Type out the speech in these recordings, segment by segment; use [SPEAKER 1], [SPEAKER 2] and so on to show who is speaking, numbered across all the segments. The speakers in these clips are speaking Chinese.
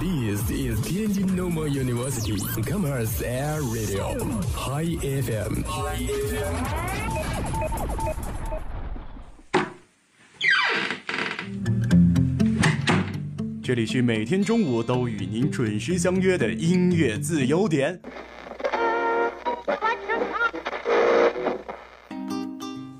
[SPEAKER 1] This is Tianjin Normal University Commerce Air Radio High FM。
[SPEAKER 2] 这里是每天中午都与您准时相约的音乐自由点。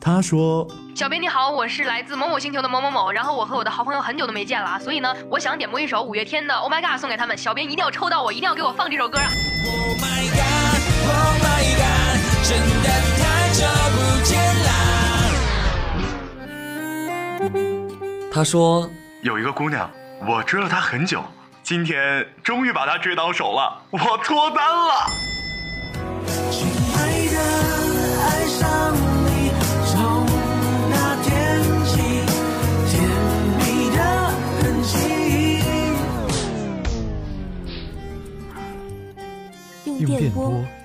[SPEAKER 2] 他说：“
[SPEAKER 3] 小编你好，我是来自某某星球的某某某，然后我和我的好朋友很久都没见了啊，所以呢，我想点播一首五月天的《Oh My God》送给他们。小编一定要抽到我，一定要给我放这首歌啊！”
[SPEAKER 4] Oh my god, Oh my god，真的太久不见啦。
[SPEAKER 5] 他说
[SPEAKER 2] 有一个姑娘，我追了她很久，今天终于把她追到手了，我脱单了。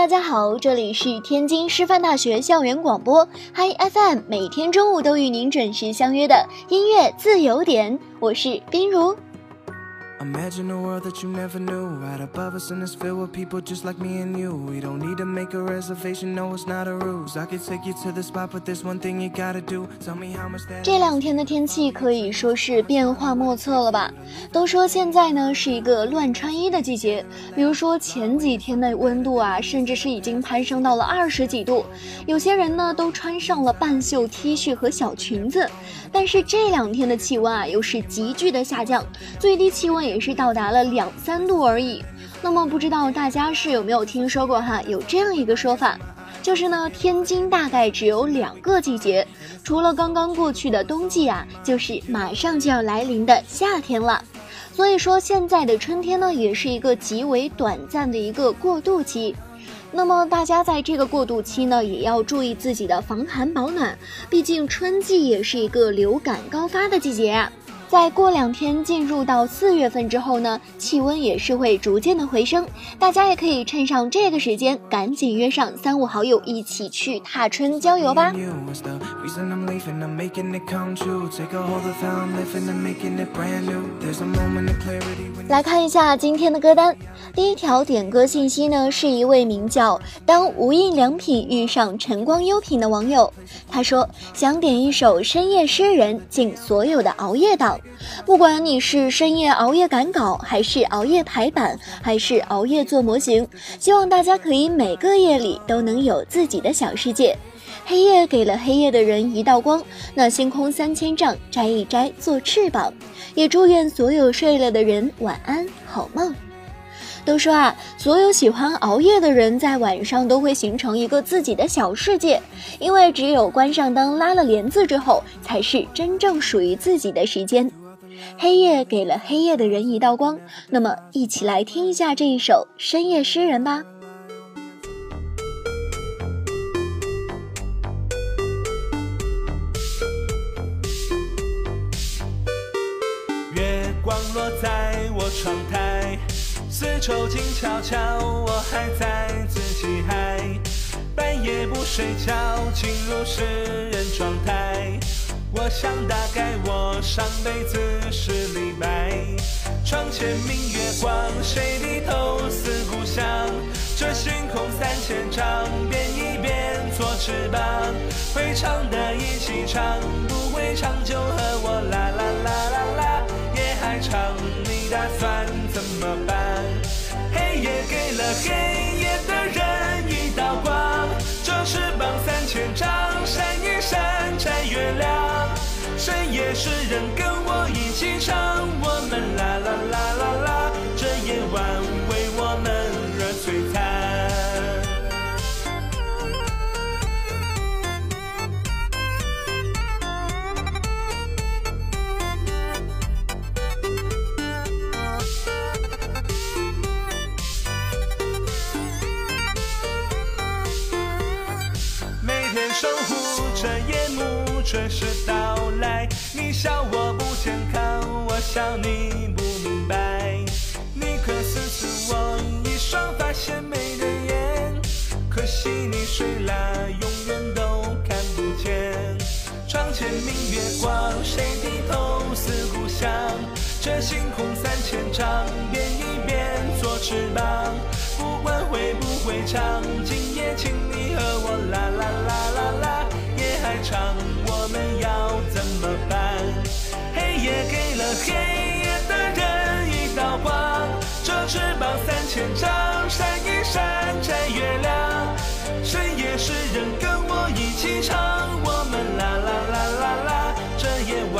[SPEAKER 6] 大家好，这里是天津师范大学校园广播嗨 FM，每天中午都与您准时相约的音乐自由点，我是冰如。
[SPEAKER 4] Imagine a world that you never knew. Right above us and it's filled with people just like me and you. We don't need to make a reservation, no, it's not a ruse. I could take you to the spot, but there's one thing you gotta do. Tell me how much that
[SPEAKER 6] 这两天的天气可以说是变化莫测了吧？都说现在呢是一个乱穿衣的季节，比如说前几天的温度啊，甚至是已经攀升到了二十几度，有些人呢都穿上了半袖 T 恤和小裙子。但是这两天的气温啊又是急剧的下降，最低气温也是到达了两三度而已。那么不知道大家是有没有听说过哈？有这样一个说法。就是呢，天津大概只有两个季节，除了刚刚过去的冬季啊，就是马上就要来临的夏天了。所以说，现在的春天呢，也是一个极为短暂的一个过渡期。那么大家在这个过渡期呢，也要注意自己的防寒保暖，毕竟春季也是一个流感高发的季节。再过两天进入到四月份之后呢，气温也是会逐渐的回升，大家也可以趁上这个时间，赶紧约上三五好友一起去踏春郊游吧。来看一下今天的歌单，第一条点歌信息呢，是一位名叫“当无印良品遇上晨光优品”的网友，他说想点一首《深夜诗人》，敬所有的熬夜党。不管你是深夜熬夜赶稿，还是熬夜排版，还是熬夜做模型，希望大家可以每个夜里都能有自己的小世界。黑夜给了黑夜的人一道光，那星空三千丈，摘一摘做翅膀。也祝愿所有睡了的人晚安，好梦。都说啊，所有喜欢熬夜的人在晚上都会形成一个自己的小世界，因为只有关上灯、拉了帘子之后，才是真正属于自己的时间。黑夜给了黑夜的人一道光，那么一起来听一下这一首《深夜诗人》吧。
[SPEAKER 7] 月光落在我窗台，丝绸静悄悄，我还在自己嗨。半夜不睡觉，进入诗人状态。我想大概我上辈子是李白。床前明月光，谁低头思故乡？这星空三千丈，变一变做翅膀。会唱的一起唱，不会唱就和我啦啦啦啦啦。夜还长，你打算怎么办？也给了黑夜的人一道光，这翅膀三千丈，闪一闪摘月亮。深夜诗人跟我一起唱，我们啦啦啦啦啦，这夜晚笑我不健康，我笑你不明白。你可思思我一双发现美的眼，可惜你睡了，永远都看不见。窗前明月光，谁低头思故乡？这星空三千丈，变一变做翅膀。不管会不会唱，今夜请你和我啦啦啦啦啦，夜还长，我们要怎么办？给了黑夜的人一道光，这翅膀三千丈，闪一闪摘月亮。深夜诗人跟我一起唱，我们啦啦啦啦啦，这夜晚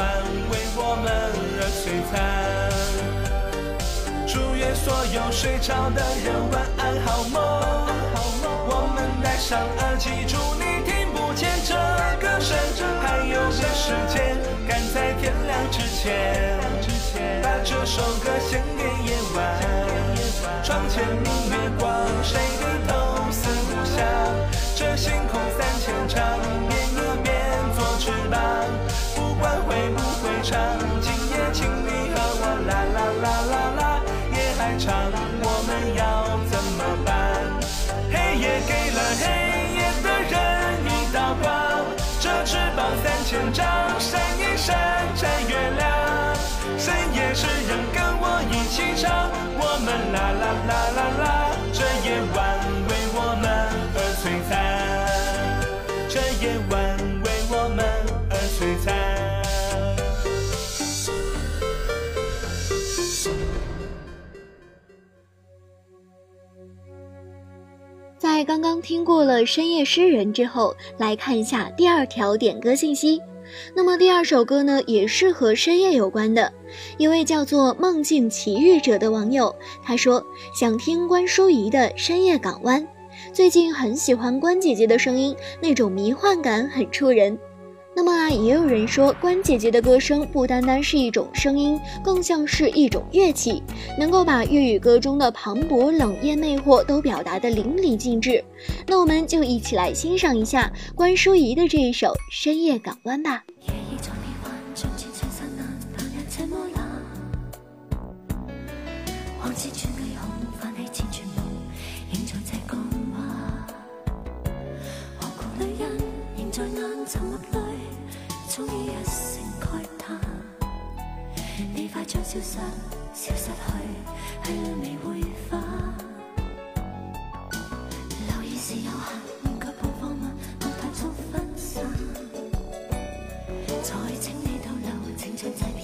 [SPEAKER 7] 为我们而璀璨。祝愿所有睡着的人晚安好梦。我们戴上耳机，祝你听不见这歌声。还有个时间，前，把这首歌献给夜晚。窗前明月光，谁低头思故乡？这星空三千丈，变一变做翅膀。不管会不会唱，今夜请你和我啦啦啦啦啦。夜还长，我们要怎么办？黑夜给了黑夜的人一道光，这翅膀三千丈，诗人跟我一起唱，我们啦啦啦啦啦，这夜晚为我们而璀璨，这夜晚为我们而璀璨。
[SPEAKER 6] 在刚刚听过了《深夜诗人》之后，来看一下第二条点歌信息。那么第二首歌呢，也是和深夜有关的。一位叫做梦境奇遇者的网友，他说想听关淑怡的《深夜港湾》，最近很喜欢关姐姐的声音，那种迷幻感很触人。那么啊，也有人说关姐姐的歌声不单单是一种声音，更像是一种乐器，能够把粤语歌中的磅礴、冷艳、魅惑都表达得淋漓尽致。那我们就一起来欣赏一下关淑怡的这一首《深夜港湾》吧。
[SPEAKER 8] 在眼沉默里，早已一声慨叹。你快将消失，消失去，去了未会返。留意是有限，面具曝光吗？我太早分散，再请你逗留，请尽在。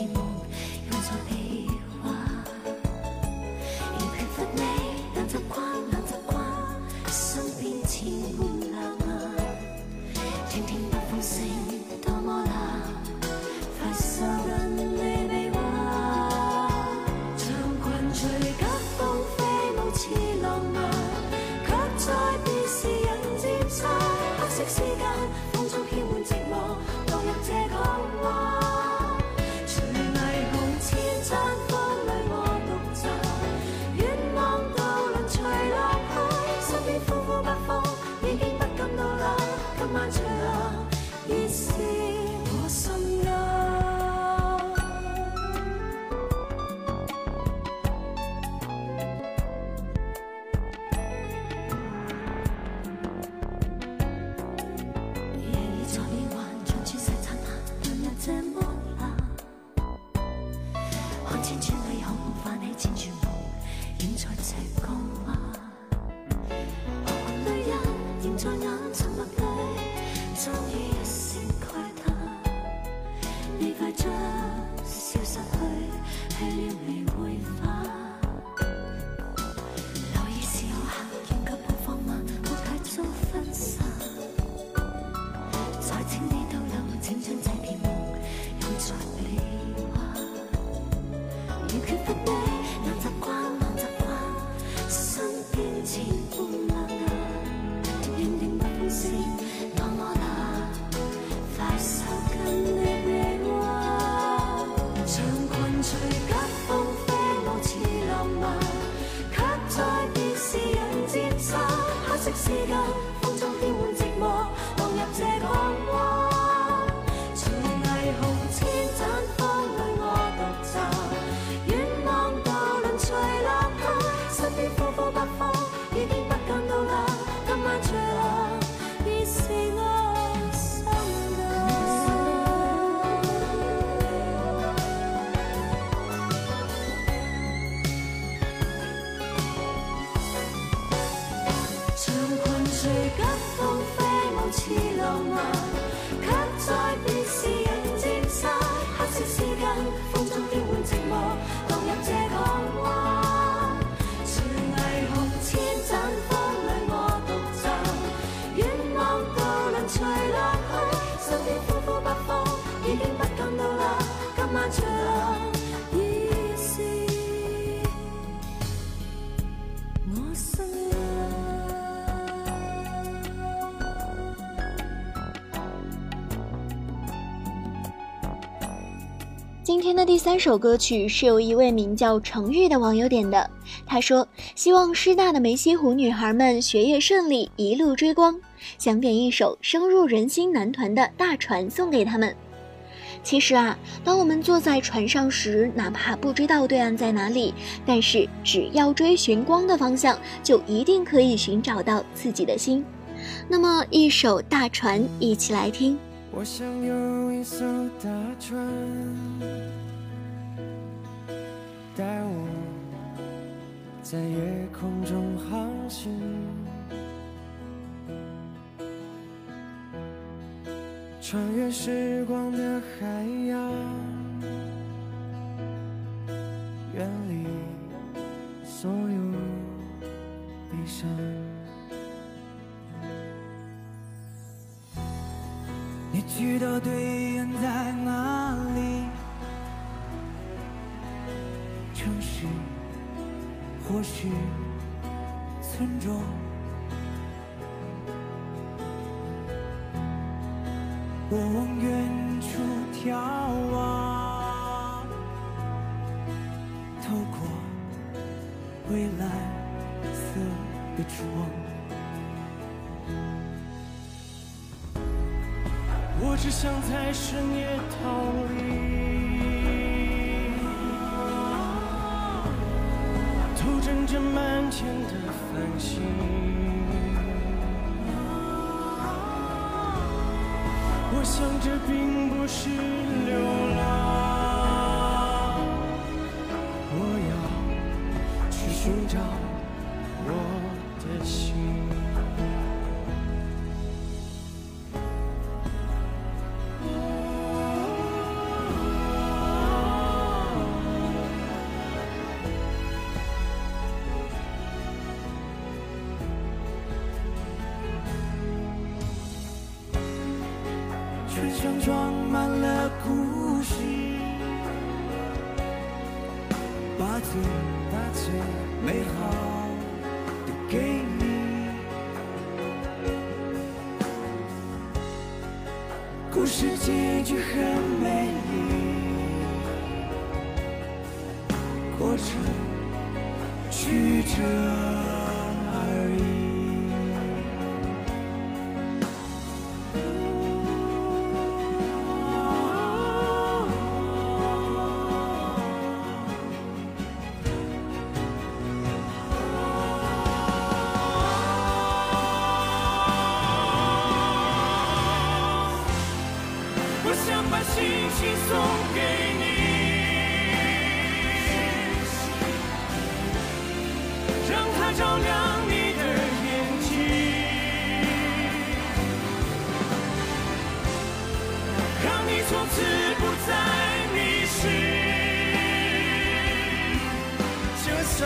[SPEAKER 9] 今
[SPEAKER 6] 天的第三首歌曲是由一位名叫程玉的网友点的。他说：“希望师大的梅溪湖女孩们学业顺利，一路追光。想点一首深入人心男团的《大船》送给他们。”其实啊，当我们坐在船上时，哪怕不知道对岸在哪里，但是只要追寻光的方向，就一定可以寻找到自己的心。那么，一首《大船》，一起来听。
[SPEAKER 10] 我想有一艘大船，带我在夜空中航行。穿越时光的海洋，远离所有悲伤。你知道对岸在哪里？城市，或是村庄。我往远处眺望，透过蔚蓝色的窗。只想在深夜逃离，偷枕着满天的繁星。我想这并不是流浪，我要去寻找上装满了故事，把最大最美好都给你。故事结局很美丽，过程曲折想把星星送给你，让它照亮你的眼睛，让你从此不再迷失。就算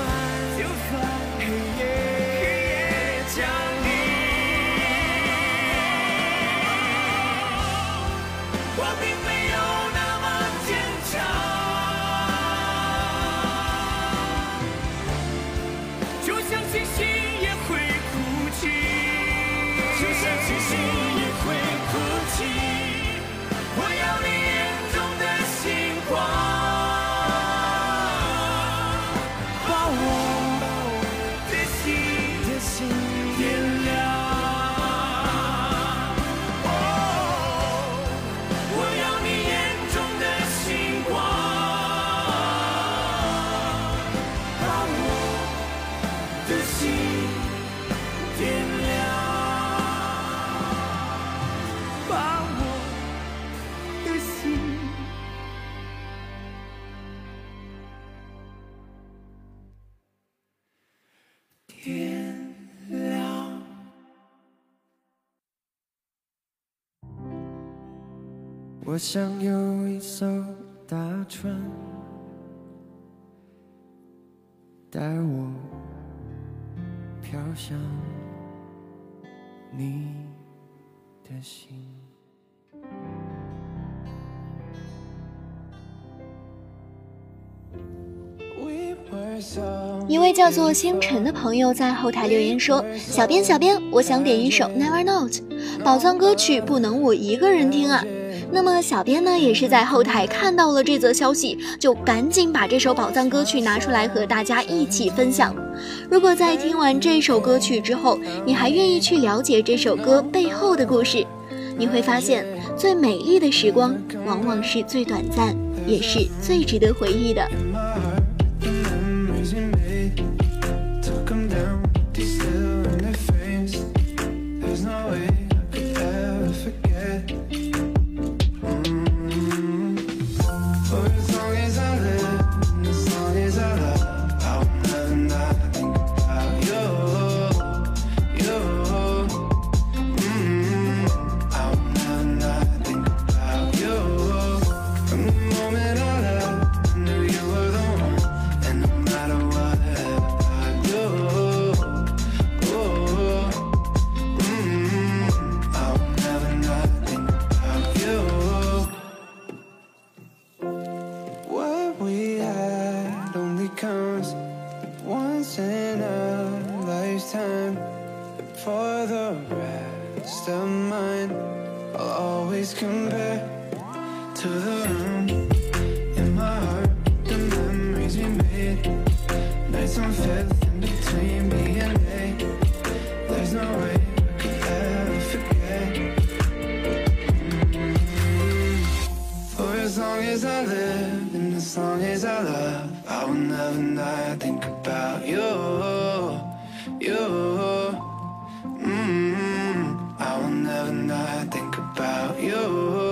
[SPEAKER 10] 我想有一艘大船，带我飘向你的心。
[SPEAKER 11] 一位叫做星辰的朋友在后台留言说：“小编，小编，我想点一首《Never Not》，宝藏歌曲，不能我一个人听啊。”那么小编呢也是在后台看到了这则消息，就赶紧把这首宝藏歌曲拿出来和大家一起分享。如果在听完这首歌曲之后，你还愿意去了解这首歌背后的故事，你会发现，最美丽的时光往往是最短暂，也是最值得回忆的。long as I live and as long as I love, I will never not think about you, you. Mm -hmm. I will never not think about you.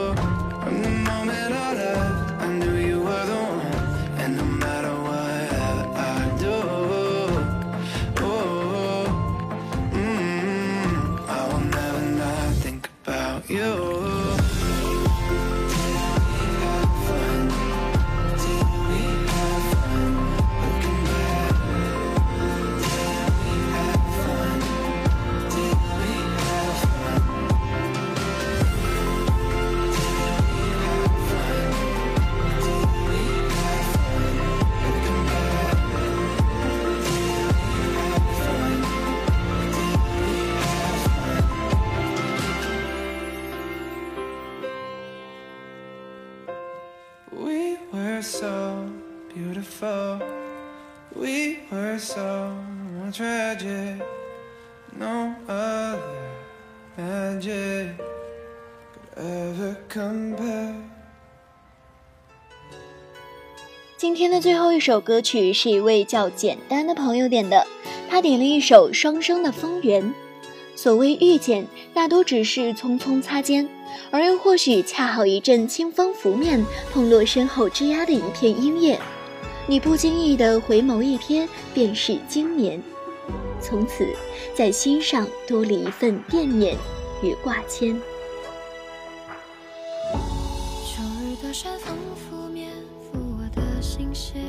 [SPEAKER 11] For we were so tragedy no other and you could ever compare. 今天的最后一首歌曲是一位叫简单的朋友点的，他点了一首《双生的风云》，所谓遇见，大多只是匆匆擦肩，而又或许恰好一阵清风拂面，碰落身后枝桠的一片阴叶。你不经意的回眸一瞥，便是经年。从此，在心上多了一份惦念与挂牵。
[SPEAKER 12] 秋日的山风拂面，拂我的心弦。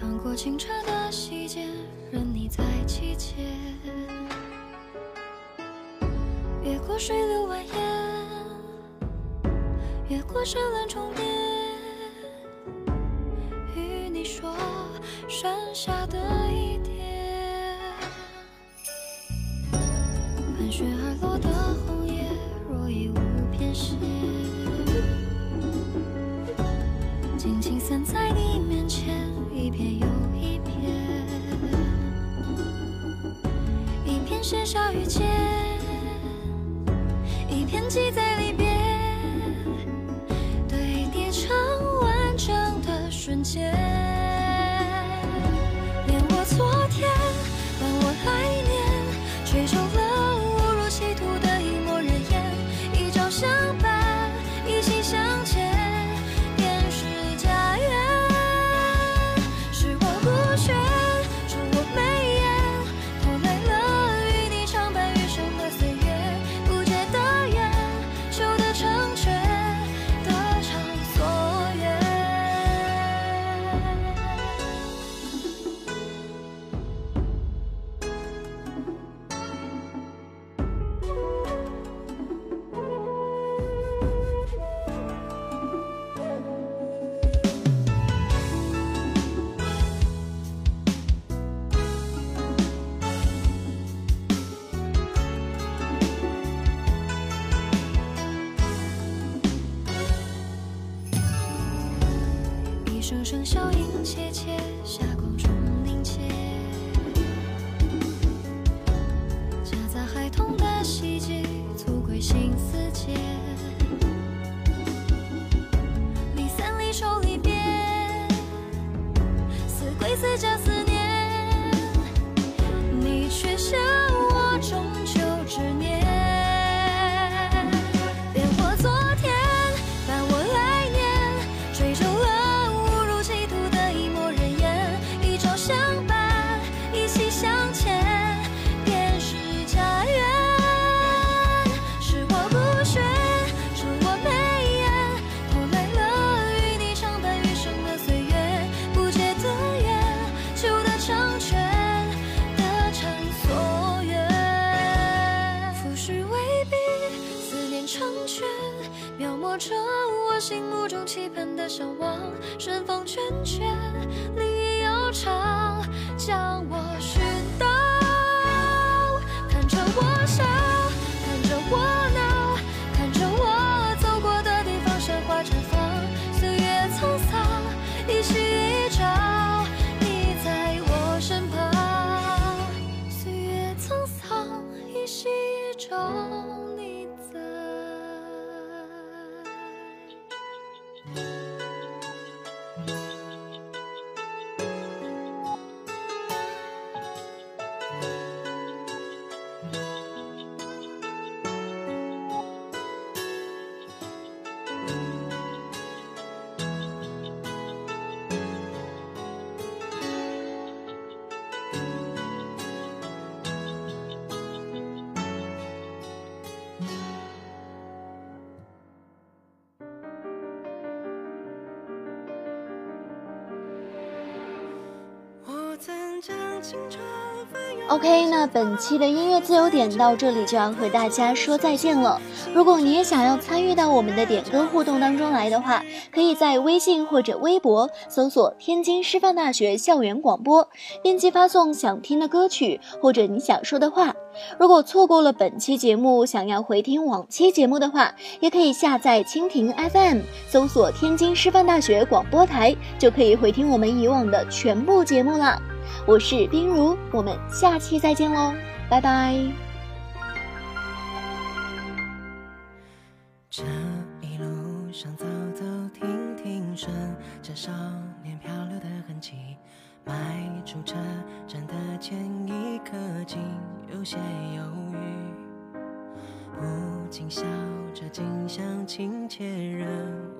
[SPEAKER 12] 趟过清澈的溪涧，任你在其间。越过水流蜿蜒，越过山峦重叠，山下的一点，盘旋而落的红叶，若已无边线，静静散在你面前，一片又一片，一片写下遇见，一片记在离别，堆叠成完整的瞬间。声声笑音切切，霞光中凝结，夹杂孩童的希冀，促归心似箭。离散离愁离别，似归似家思中期盼的向往。顺风卷卷，离忆悠长，将我
[SPEAKER 6] OK，那本期的音乐自由点到这里就要和大家说再见了。如果你也想要参与到我们的点歌互动当中来的话，可以在微信或者微博搜索“天津师范大学校园广播”，编辑发送想听的歌曲或者你想说的话。如果错过了本期节目，想要回听往期节目的话，也可以下载蜻蜓 FM，搜索“天津师范大学广播台”，就可以回听我们以往的全部节目啦。我是冰如，我们下期再见喽，拜拜。
[SPEAKER 4] 这一路上走走停停，顺着少年漂流的痕迹，迈出车站的前一刻，竟有些犹豫。不禁笑着，近乡情怯，仍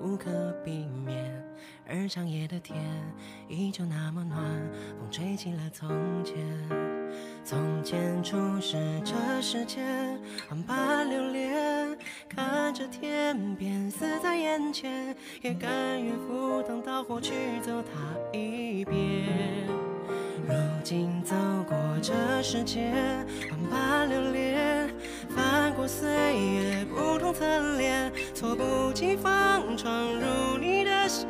[SPEAKER 4] 无可避免。而长夜的天依旧那么暖，风吹起了从前。从前初识这世间，万般流连，看着天边死在眼前，也甘愿赴汤蹈火去走它一遍。如今走过这世界，万般流连，翻过岁月不同侧脸，猝不及防闯入你的笑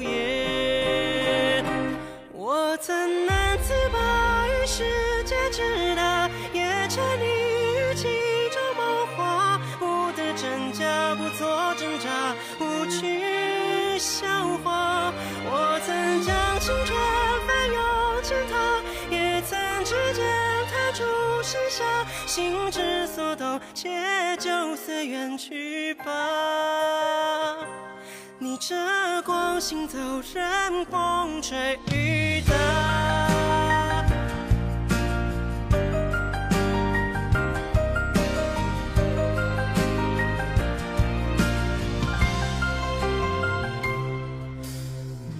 [SPEAKER 4] 颜。我曾难自拔于世界之大，也沉溺于其中梦话，不得真假，不做挣扎，不去笑话。我曾将青春翻涌成她，也曾指尖弹出盛夏，心之所动，且就此远去吧。着光行走，任风吹雨打。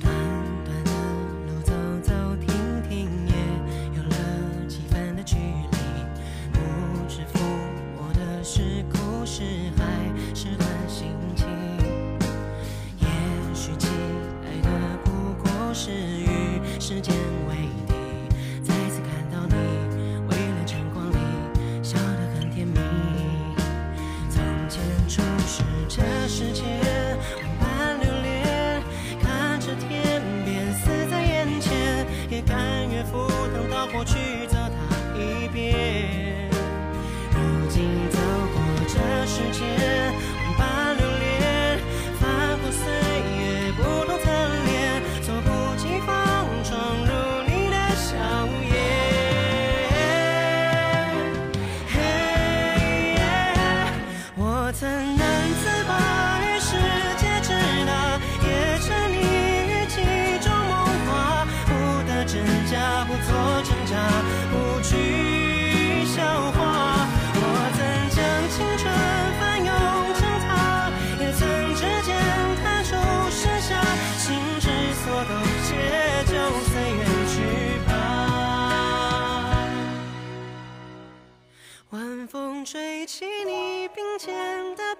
[SPEAKER 4] 短短的路走走停停，也有了几分的距离。不知抚摸的是苦是还，是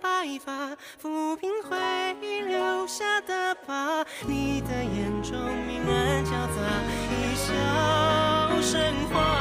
[SPEAKER 4] 白发，抚平回忆留下的疤。你的眼中明暗交杂，一笑生花。